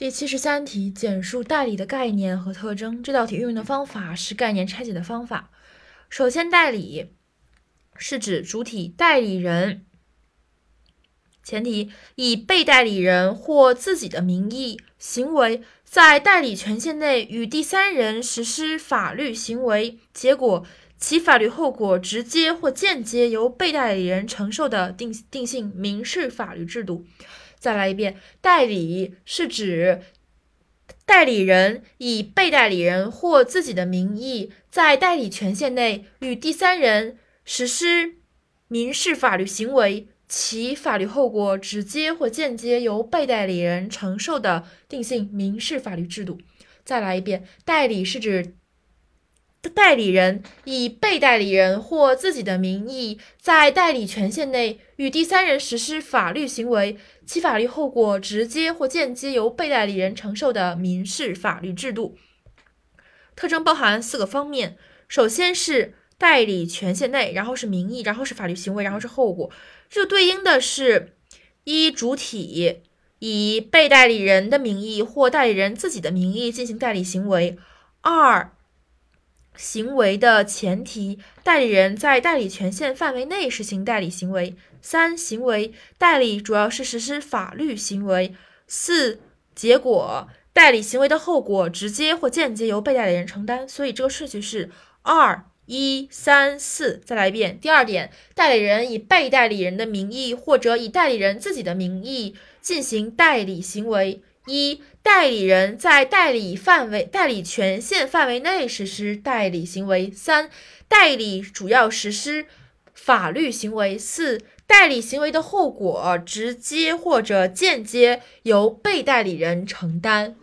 第七十三题，简述代理的概念和特征。这道题运用的方法是概念拆解的方法。首先，代理是指主体代理人，前提以被代理人或自己的名义行为，在代理权限内与第三人实施法律行为，结果其法律后果直接或间接由被代理人承受的定定性民事法律制度。再来一遍，代理是指代理人以被代理人或自己的名义，在代理权限内与第三人实施民事法律行为，其法律后果直接或间接由被代理人承受的定性民事法律制度。再来一遍，代理是指。代理人以被代理人或自己的名义，在代理权限内与第三人实施法律行为，其法律后果直接或间接由被代理人承受的民事法律制度。特征包含四个方面：首先是代理权限内，然后是名义，然后是法律行为，然后是后果。这对应的是：一、主体以被代理人的名义或代理人自己的名义进行代理行为；二、行为的前提，代理人在代理权限范围内实行代理行为。三、行为代理主要是实施法律行为。四、结果代理行为的后果直接或间接由被代理人承担。所以这个顺序是二一三四。再来一遍。第二点，代理人以被代理人的名义或者以代理人自己的名义进行代理行为。一、代理人在代理范围、代理权限范围内实施代理行为；三、代理主要实施法律行为；四、代理行为的后果直接或者间接由被代理人承担。